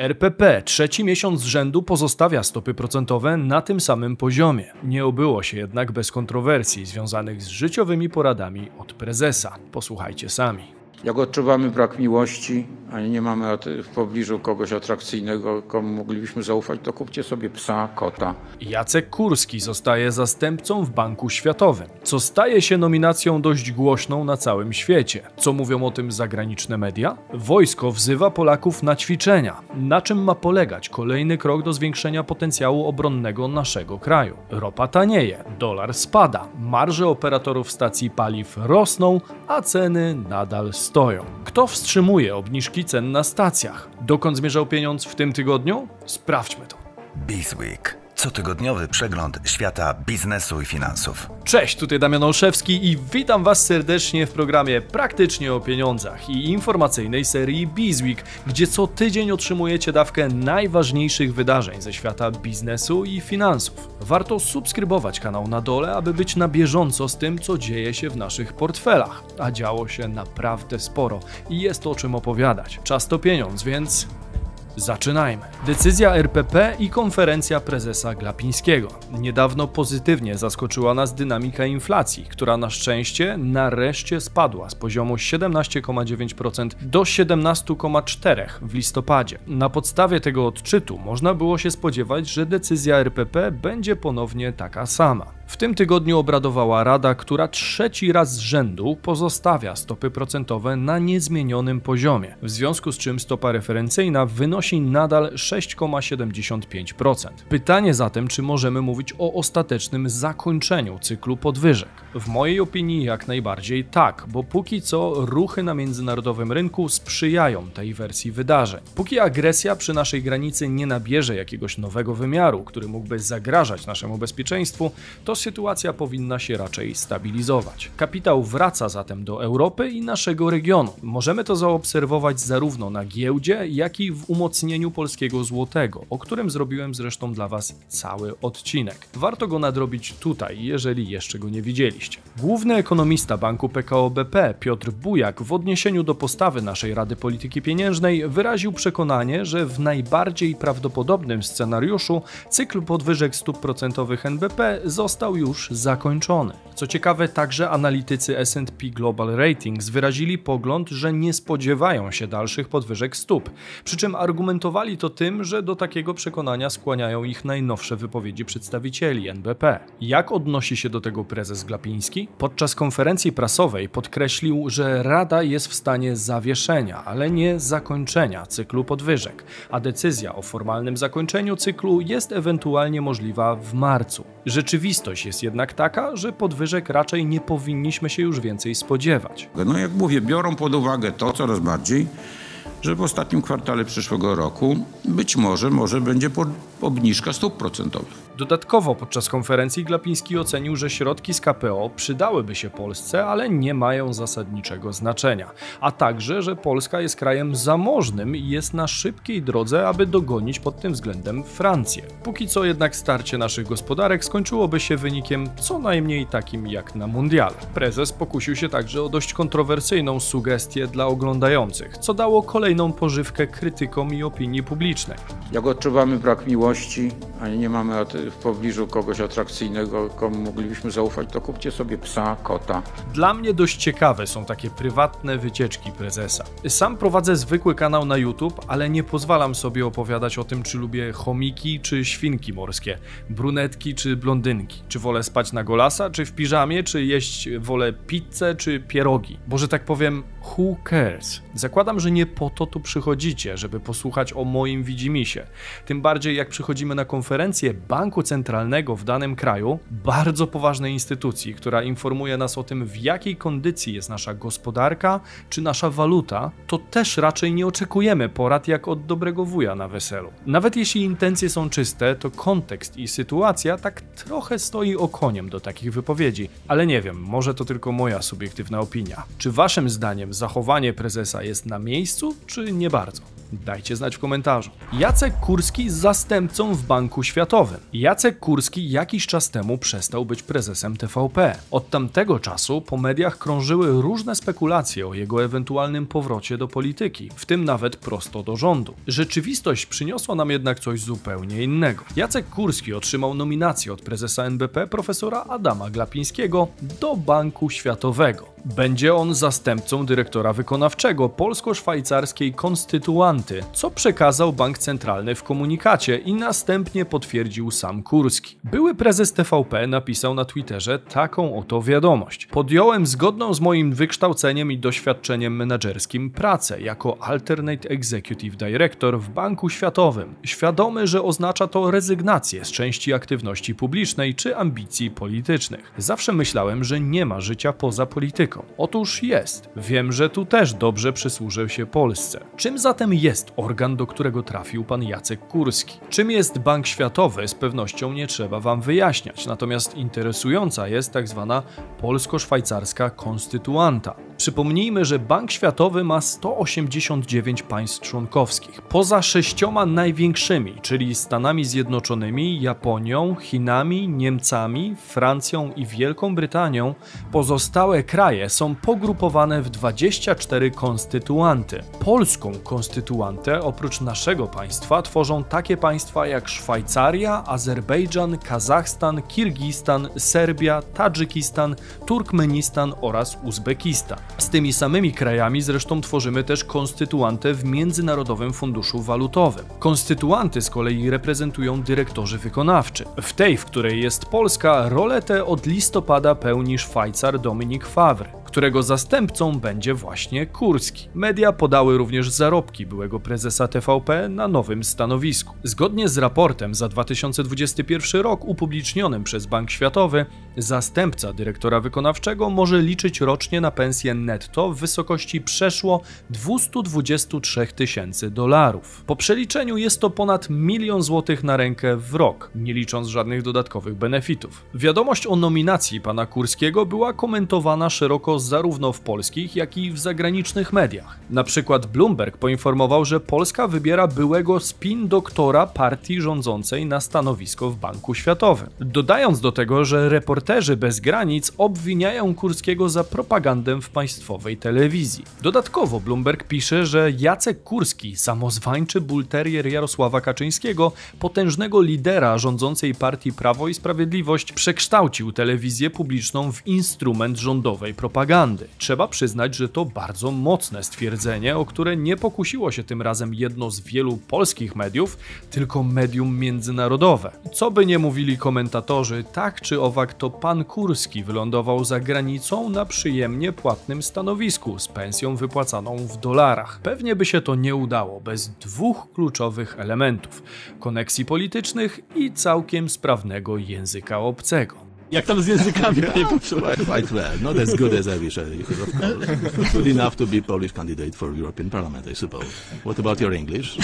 RPP trzeci miesiąc z rzędu pozostawia stopy procentowe na tym samym poziomie. Nie obyło się jednak bez kontrowersji związanych z życiowymi poradami od prezesa. Posłuchajcie sami. Jak odczuwamy brak miłości, a nie mamy w pobliżu kogoś atrakcyjnego, komu moglibyśmy zaufać, to kupcie sobie psa, kota. Jacek Kurski zostaje zastępcą w Banku Światowym, co staje się nominacją dość głośną na całym świecie. Co mówią o tym zagraniczne media? Wojsko wzywa Polaków na ćwiczenia. Na czym ma polegać kolejny krok do zwiększenia potencjału obronnego naszego kraju? Ropa tanieje, dolar spada, marże operatorów stacji paliw rosną, a ceny nadal stoją. Kto wstrzymuje obniżki cen na stacjach? Dokąd zmierzał pieniądz w tym tygodniu? Sprawdźmy to. Bizweek. Cotygodniowy przegląd świata biznesu i finansów. Cześć, tutaj Damian Olszewski i witam Was serdecznie w programie Praktycznie o Pieniądzach i informacyjnej serii Bizweek, gdzie co tydzień otrzymujecie dawkę najważniejszych wydarzeń ze świata biznesu i finansów. Warto subskrybować kanał na dole, aby być na bieżąco z tym, co dzieje się w naszych portfelach. A działo się naprawdę sporo i jest o czym opowiadać. Czas to pieniądz, więc Zaczynajmy. Decyzja RPP i konferencja prezesa Glapińskiego. Niedawno pozytywnie zaskoczyła nas dynamika inflacji, która na szczęście nareszcie spadła z poziomu 17,9% do 17,4% w listopadzie. Na podstawie tego odczytu można było się spodziewać, że decyzja RPP będzie ponownie taka sama. W tym tygodniu obradowała Rada, która trzeci raz z rzędu pozostawia stopy procentowe na niezmienionym poziomie, w związku z czym stopa referencyjna wynosi nadal 6,75%. Pytanie zatem, czy możemy mówić o ostatecznym zakończeniu cyklu podwyżek? W mojej opinii jak najbardziej tak, bo póki co ruchy na międzynarodowym rynku sprzyjają tej wersji wydarzeń. Póki agresja przy naszej granicy nie nabierze jakiegoś nowego wymiaru, który mógłby zagrażać naszemu bezpieczeństwu, to sytuacja powinna się raczej stabilizować. Kapitał wraca zatem do Europy i naszego regionu. Możemy to zaobserwować zarówno na giełdzie, jak i w umocnieniu polskiego złotego, o którym zrobiłem zresztą dla Was cały odcinek. Warto go nadrobić tutaj, jeżeli jeszcze go nie widzieliście. Główny ekonomista banku PKO BP Piotr Bujak w odniesieniu do postawy naszej Rady Polityki Pieniężnej wyraził przekonanie, że w najbardziej prawdopodobnym scenariuszu cykl podwyżek stóp procentowych NBP został został już zakończony. Co ciekawe, także analitycy SP Global Ratings wyrazili pogląd, że nie spodziewają się dalszych podwyżek stóp, przy czym argumentowali to tym, że do takiego przekonania skłaniają ich najnowsze wypowiedzi przedstawicieli NBP. Jak odnosi się do tego prezes Glapiński? Podczas konferencji prasowej podkreślił, że Rada jest w stanie zawieszenia, ale nie zakończenia cyklu podwyżek, a decyzja o formalnym zakończeniu cyklu jest ewentualnie możliwa w marcu. Rzeczywistość Rzeczywistość jest jednak taka, że podwyżek raczej nie powinniśmy się już więcej spodziewać. No jak mówię, biorą pod uwagę to coraz bardziej, że w ostatnim kwartale przyszłego roku być może, może będzie obniżka stóp procentowych. Dodatkowo podczas konferencji Glapiński ocenił, że środki z KPO przydałyby się Polsce, ale nie mają zasadniczego znaczenia, a także, że Polska jest krajem zamożnym i jest na szybkiej drodze, aby dogonić pod tym względem Francję. Póki co jednak starcie naszych gospodarek skończyłoby się wynikiem co najmniej takim jak na mundial. Prezes pokusił się także o dość kontrowersyjną sugestię dla oglądających, co dało kolejną pożywkę krytykom i opinii publicznej. Jak odczuwamy brak miłości, a nie mamy w pobliżu kogoś atrakcyjnego, komu moglibyśmy zaufać, to kupcie sobie psa, kota. Dla mnie dość ciekawe są takie prywatne wycieczki prezesa. Sam prowadzę zwykły kanał na YouTube, ale nie pozwalam sobie opowiadać o tym, czy lubię chomiki czy świnki morskie, brunetki czy blondynki, czy wolę spać na golasa, czy w piżamie, czy jeść wolę pizzę czy pierogi. Bo że tak powiem, who cares? Zakładam, że nie po to tu przychodzicie, żeby posłuchać o moim widzimisię. Tym bardziej jak przychodzimy na konferencję banku centralnego w danym kraju, bardzo poważnej instytucji, która informuje nas o tym, w jakiej kondycji jest nasza gospodarka czy nasza waluta, to też raczej nie oczekujemy porad jak od dobrego wuja na weselu. Nawet jeśli intencje są czyste, to kontekst i sytuacja tak trochę stoi okoniem do takich wypowiedzi. Ale nie wiem, może to tylko moja subiektywna opinia. Czy waszym zdaniem zachowanie prezesa jest na miejscu, czy nie bardzo? Dajcie znać w komentarzu. Jacek Kurski zastępcą w Banku Światowym. Jacek Kurski jakiś czas temu przestał być prezesem TVP. Od tamtego czasu po mediach krążyły różne spekulacje o jego ewentualnym powrocie do polityki, w tym nawet prosto do rządu. Rzeczywistość przyniosła nam jednak coś zupełnie innego. Jacek Kurski otrzymał nominację od prezesa NBP profesora Adama Glapińskiego do Banku Światowego. Będzie on zastępcą dyrektora wykonawczego polsko-szwajcarskiej Konstytuanty, co przekazał Bank Centralny w komunikacie i następnie potwierdził sam Kurski. Były prezes TVP napisał na Twitterze taką oto wiadomość. Podjąłem zgodną z moim wykształceniem i doświadczeniem menedżerskim pracę jako Alternate Executive Director w Banku Światowym. Świadomy, że oznacza to rezygnację z części aktywności publicznej czy ambicji politycznych. Zawsze myślałem, że nie ma życia poza polityką. Otóż jest. Wiem, że tu też dobrze przysłużył się Polsce. Czym zatem jest organ, do którego trafił pan Jacek Kurski? Czym jest Bank Światowy, z pewnością nie trzeba wam wyjaśniać. Natomiast interesująca jest tak zwana polsko-szwajcarska konstytuanta. Przypomnijmy, że Bank Światowy ma 189 państw członkowskich. Poza sześcioma największymi, czyli Stanami Zjednoczonymi, Japonią, Chinami, Niemcami, Francją i Wielką Brytanią, pozostałe kraje są pogrupowane w 24 konstytuanty. Polską konstytuantę oprócz naszego państwa tworzą takie państwa jak Szwajcaria, Azerbejdżan, Kazachstan, Kirgistan, Serbia, Tadżykistan, Turkmenistan oraz Uzbekistan. Z tymi samymi krajami zresztą tworzymy też konstytuantę w Międzynarodowym Funduszu Walutowym. Konstytuanty z kolei reprezentują dyrektorzy wykonawczy. W tej, w której jest Polska, rolę tę od listopada pełni Szwajcar Dominik Favre którego zastępcą będzie właśnie Kurski. Media podały również zarobki byłego prezesa TVP na nowym stanowisku. Zgodnie z raportem za 2021 rok upublicznionym przez Bank Światowy, zastępca dyrektora wykonawczego może liczyć rocznie na pensję netto w wysokości przeszło 223 tysięcy dolarów. Po przeliczeniu jest to ponad milion złotych na rękę w rok, nie licząc żadnych dodatkowych benefitów. Wiadomość o nominacji pana Kurskiego była komentowana szeroko zarówno w polskich, jak i w zagranicznych mediach. Na przykład Bloomberg poinformował, że Polska wybiera byłego spin doktora partii rządzącej na stanowisko w Banku Światowym. Dodając do tego, że reporterzy bez granic obwiniają Kurskiego za propagandę w państwowej telewizji. Dodatkowo Bloomberg pisze, że Jacek Kurski, samozwańczy bulterier Jarosława Kaczyńskiego, potężnego lidera rządzącej partii Prawo i Sprawiedliwość, przekształcił telewizję publiczną w instrument rządowej propagandy propagandy. Trzeba przyznać, że to bardzo mocne stwierdzenie, o które nie pokusiło się tym razem jedno z wielu polskich mediów, tylko medium międzynarodowe. Co by nie mówili komentatorzy, tak czy owak to pan Kurski wylądował za granicą na przyjemnie płatnym stanowisku z pensją wypłacaną w dolarach. Pewnie by się to nie udało bez dwóch kluczowych elementów: koneksji politycznych i całkiem sprawnego języka obcego. Jak tam z językami, panie? Quite well. Not as good as I wish I could, of course. Good enough to be Polish candidate for European Parliament, I suppose. What about your English?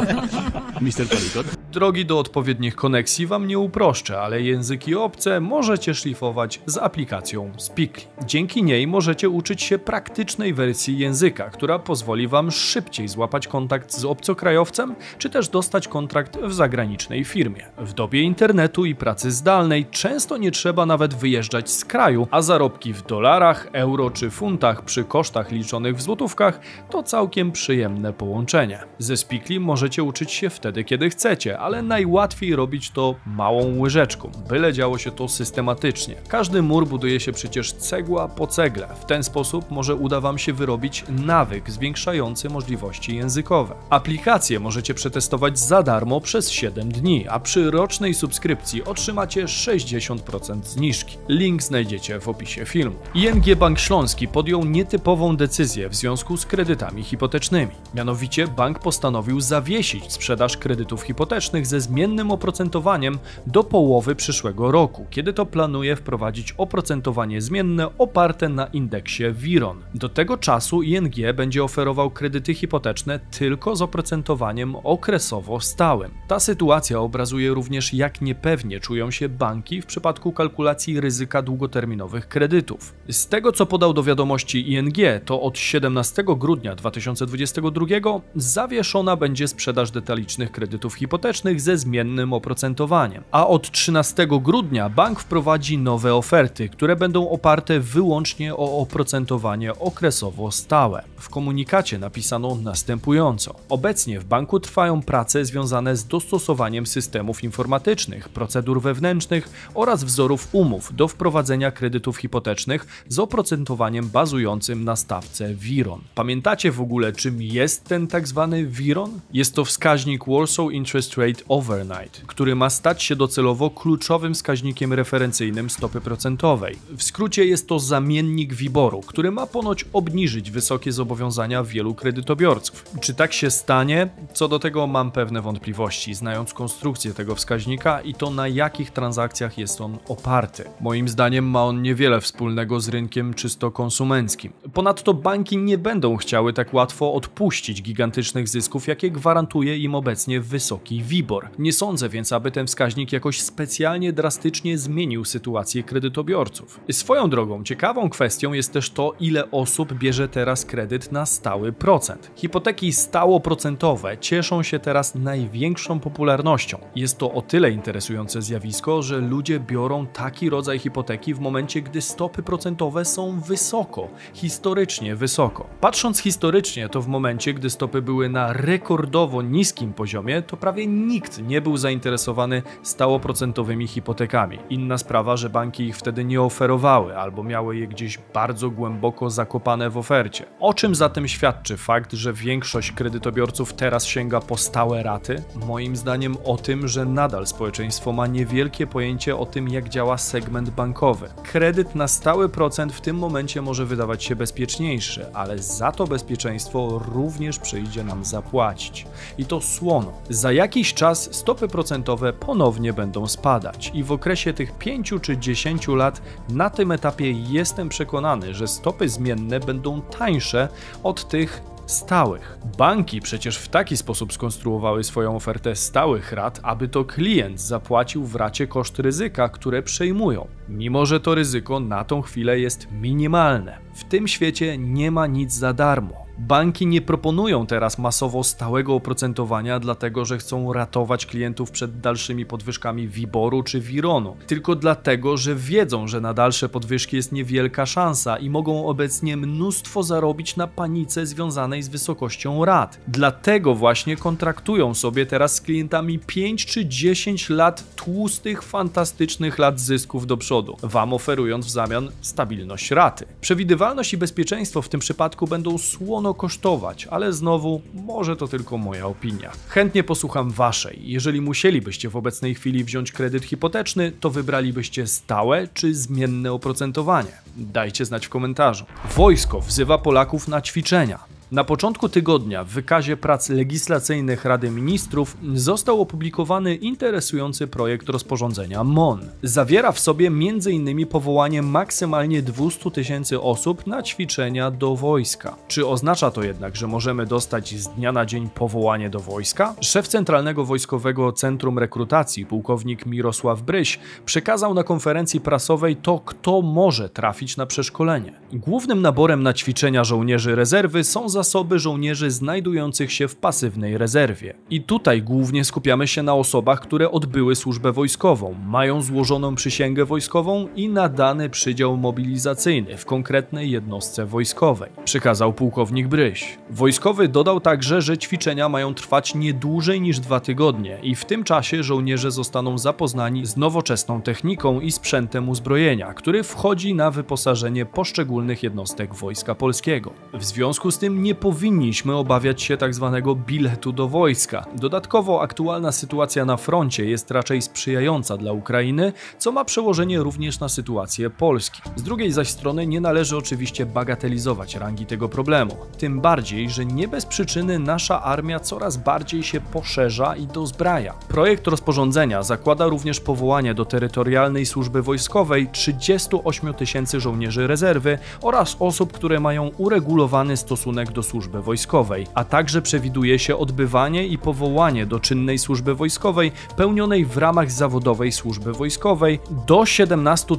Mr. Palikot? Drogi do odpowiednich koneksji wam nie uproszczę, ale języki obce możecie szlifować z aplikacją Speakly. Dzięki niej możecie uczyć się praktycznej wersji języka, która pozwoli wam szybciej złapać kontakt z obcokrajowcem, czy też dostać kontrakt w zagranicznej firmie. W dobie internetu i pracy zdalnej często nie trzeba nawet wyjeżdżać z kraju, a zarobki w dolarach, euro czy funtach przy kosztach liczonych w złotówkach to całkiem przyjemne połączenie. Ze Speakly możecie uczyć się wtedy, kiedy chcecie, ale najłatwiej robić to małą łyżeczką, byle działo się to systematycznie. Każdy mur buduje się przecież cegła po cegle. W ten sposób może uda Wam się wyrobić nawyk zwiększający możliwości językowe. Aplikację możecie przetestować za darmo przez 7 dni, a przy rocznej subskrypcji otrzymacie 60% zniżki. Link znajdziecie w opisie filmu. ING Bank Śląski podjął nietypową decyzję w związku z kredytami hipotecznymi. Mianowicie bank postanowił zawiesić sprzedaż kredytów hipotecznych ze zmiennym oprocentowaniem do połowy przyszłego roku, kiedy to planuje wprowadzić oprocentowanie zmienne oparte na indeksie Viron. Do tego czasu ING będzie oferował kredyty hipoteczne tylko z oprocentowaniem okresowo stałym. Ta sytuacja obrazuje również jak niepewnie czują się banki w przypadku przypadku kalkulacji ryzyka długoterminowych kredytów. Z tego co podał do wiadomości ING, to od 17 grudnia 2022 zawieszona będzie sprzedaż detalicznych kredytów hipotecznych ze zmiennym oprocentowaniem, a od 13 grudnia bank wprowadzi nowe oferty, które będą oparte wyłącznie o oprocentowanie okresowo stałe. W komunikacie napisano następująco: Obecnie w banku trwają prace związane z dostosowaniem systemów informatycznych, procedur wewnętrznych oraz wzorów umów do wprowadzenia kredytów hipotecznych z oprocentowaniem bazującym na stawce WIRON. Pamiętacie w ogóle, czym jest ten tak zwany WIRON? Jest to wskaźnik Warsaw Interest Rate Overnight, który ma stać się docelowo kluczowym wskaźnikiem referencyjnym stopy procentowej. W skrócie jest to zamiennik WIBOR-u, który ma ponoć obniżyć wysokie zobowiązania wielu kredytobiorców. Czy tak się stanie? Co do tego mam pewne wątpliwości, znając konstrukcję tego wskaźnika i to na jakich transakcjach jest on oparty. Moim zdaniem ma on niewiele wspólnego z rynkiem czysto konsumenckim. Ponadto banki nie będą chciały tak łatwo odpuścić gigantycznych zysków, jakie gwarantuje im obecnie wysoki WIBOR. Nie sądzę więc, aby ten wskaźnik jakoś specjalnie drastycznie zmienił sytuację kredytobiorców. Swoją drogą, ciekawą kwestią jest też to, ile osób bierze teraz kredyt na stały procent. Hipoteki stałoprocentowe cieszą się teraz największą popularnością. Jest to o tyle interesujące zjawisko, że ludzie biorą taki rodzaj hipoteki w momencie, gdy stopy procentowe są wysoko, historycznie wysoko. Patrząc historycznie, to w momencie, gdy stopy były na rekordowo niskim poziomie, to prawie nikt nie był zainteresowany stałoprocentowymi hipotekami. Inna sprawa, że banki ich wtedy nie oferowały albo miały je gdzieś bardzo głęboko zakopane w ofercie. O czym zatem świadczy fakt, że większość kredytobiorców teraz sięga po stałe raty? Moim zdaniem o tym, że nadal społeczeństwo ma niewielkie pojęcie o tym, jak działa segment bankowy. Kredyt na stały procent w tym momencie może wydawać się bezpieczniejszy, ale za to bezpieczeństwo również przyjdzie nam zapłacić. I to słono. Za jakiś czas stopy procentowe ponownie będą spadać i w okresie tych 5 czy 10 lat na tym etapie jestem przekonany, że stopy zmienne będą tańsze od tych stałych. Banki przecież w taki sposób skonstruowały swoją ofertę stałych rat, aby to klient zapłacił w racie koszt ryzyka, które przejmują, mimo że to ryzyko na tą chwilę jest minimalne. W tym świecie nie ma nic za darmo. Banki nie proponują teraz masowo stałego oprocentowania, dlatego że chcą ratować klientów przed dalszymi podwyżkami WIBOR-u czy WIRON-u, tylko dlatego, że wiedzą, że na dalsze podwyżki jest niewielka szansa i mogą obecnie mnóstwo zarobić na panice związanej z wysokością rat. Dlatego właśnie kontraktują sobie teraz z klientami 5 czy 10 lat tłustych, fantastycznych lat zysków do przodu, wam oferując w zamian stabilność raty. Przewidywalność i bezpieczeństwo w tym przypadku będą słono kosztować, ale znowu, może to tylko moja opinia. Chętnie posłucham waszej. Jeżeli musielibyście w obecnej chwili wziąć kredyt hipoteczny, to wybralibyście stałe czy zmienne oprocentowanie? Dajcie znać w komentarzu. Wojsko wzywa Polaków na ćwiczenia. Na początku tygodnia w wykazie prac legislacyjnych Rady Ministrów został opublikowany interesujący projekt rozporządzenia MON. Zawiera w sobie m.in. powołanie maksymalnie 200 tysięcy osób na ćwiczenia do wojska. Czy oznacza to jednak, że możemy dostać z dnia na dzień powołanie do wojska? Szef Centralnego Wojskowego Centrum Rekrutacji, pułkownik Mirosław Bryś, przekazał na konferencji prasowej to, kto może trafić na przeszkolenie. Głównym naborem na ćwiczenia żołnierzy rezerwy są zasoby żołnierzy znajdujących się w pasywnej rezerwie. I tutaj głównie skupiamy się na osobach, które odbyły służbę wojskową, mają złożoną przysięgę wojskową i nadany przydział mobilizacyjny w konkretnej jednostce wojskowej, przekazał pułkownik Bryś. Wojskowy dodał także, że ćwiczenia mają trwać nie dłużej niż dwa tygodnie i w tym czasie żołnierze zostaną zapoznani z nowoczesną techniką i sprzętem uzbrojenia, który wchodzi na wyposażenie poszczególnych jednostek Wojska Polskiego. W związku z tym nie powinniśmy obawiać się tak zwanego biletu do wojska. Dodatkowo aktualna sytuacja na froncie jest raczej sprzyjająca dla Ukrainy, co ma przełożenie również na sytuację Polski. Z drugiej zaś strony nie należy oczywiście bagatelizować rangi tego problemu. Tym bardziej, że nie bez przyczyny nasza armia coraz bardziej się poszerza i dozbraja. Projekt rozporządzenia zakłada również powołanie do terytorialnej służby wojskowej 38 tysięcy żołnierzy rezerwy oraz osób, które mają uregulowany stosunek do służby wojskowej, a także przewiduje się odbywanie i powołanie do czynnej służby wojskowej pełnionej w ramach zawodowej służby wojskowej do 17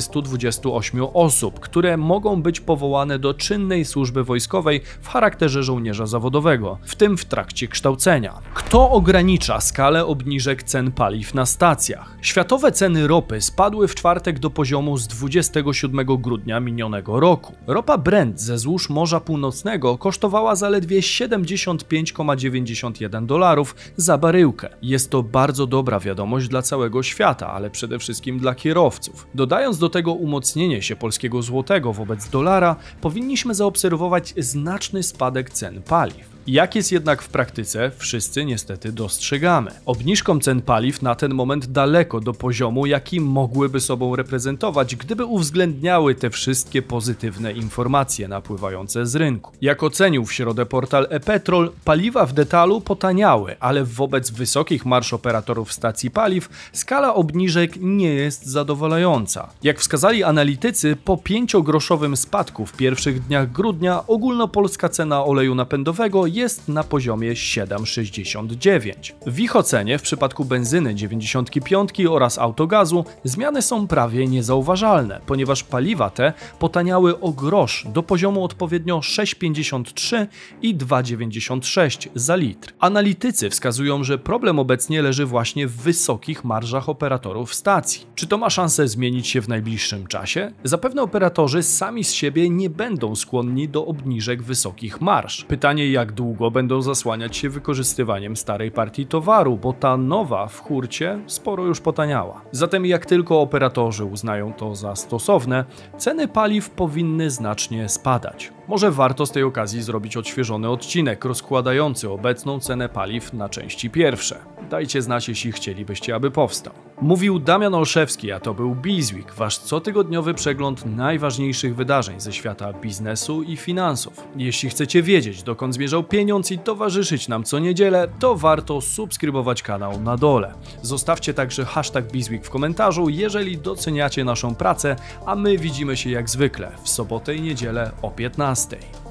128 osób, które mogą być powołane do czynnej służby wojskowej w charakterze żołnierza zawodowego, w tym w trakcie kształcenia. Kto ogranicza skalę obniżek cen paliw na stacjach? Światowe ceny ropy spadły w czwartek do poziomu z 27 grudnia minionego roku. Ropa Brent ze złóż Morza Północnego kosztowała zaledwie 75,91 dolarów za baryłkę. Jest to bardzo dobra wiadomość dla całego świata, ale przede wszystkim dla kierowców. Dodając do tego umocnienie się polskiego złotego wobec dolara, powinniśmy zaobserwować znaczny spadek cen paliw. Jak jest jednak w praktyce, wszyscy niestety dostrzegamy. Obniżką cen paliw na ten moment daleko do poziomu, jaki mogłyby sobą reprezentować, gdyby uwzględniały te wszystkie pozytywne informacje napływające z rynku. Jak ocenił w środę portal e-Petrol, paliwa w detalu potaniały, ale wobec wysokich marsz operatorów stacji paliw skala obniżek nie jest zadowalająca. Jak wskazali analitycy, po 5-groszowym spadku w pierwszych dniach grudnia ogólnopolska cena oleju napędowego jest na poziomie 7,69. W ich ocenie w przypadku benzyny 95 oraz autogazu zmiany są prawie niezauważalne, ponieważ paliwa te potaniały o grosz do poziomu odpowiednio 6,53 i 2,96 za litr. Analitycy wskazują, że problem obecnie leży właśnie w wysokich marżach operatorów stacji. Czy to ma szansę zmienić się w najbliższym czasie? Zapewne operatorzy sami z siebie nie będą skłonni do obniżek wysokich marż. Pytanie jak długo będą zasłaniać się wykorzystywaniem starej partii towaru, bo ta nowa w hurcie sporo już potaniała. Zatem jak tylko operatorzy uznają to za stosowne, ceny paliw powinny znacznie spadać. Może warto z tej okazji zrobić odświeżony odcinek rozkładający obecną cenę paliw na części pierwsze. Dajcie znać, jeśli chcielibyście, aby powstał. Mówił Damian Olszewski, a to był Bizweek, wasz cotygodniowy przegląd najważniejszych wydarzeń ze świata biznesu i finansów. Jeśli chcecie wiedzieć, dokąd zmierzał pieniądz i towarzyszyć nam co niedzielę, to warto subskrybować kanał na dole. Zostawcie także hashtag Bizweek w komentarzu, jeżeli doceniacie naszą pracę, a my widzimy się jak zwykle w sobotę i niedzielę o 15.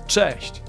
Cześć!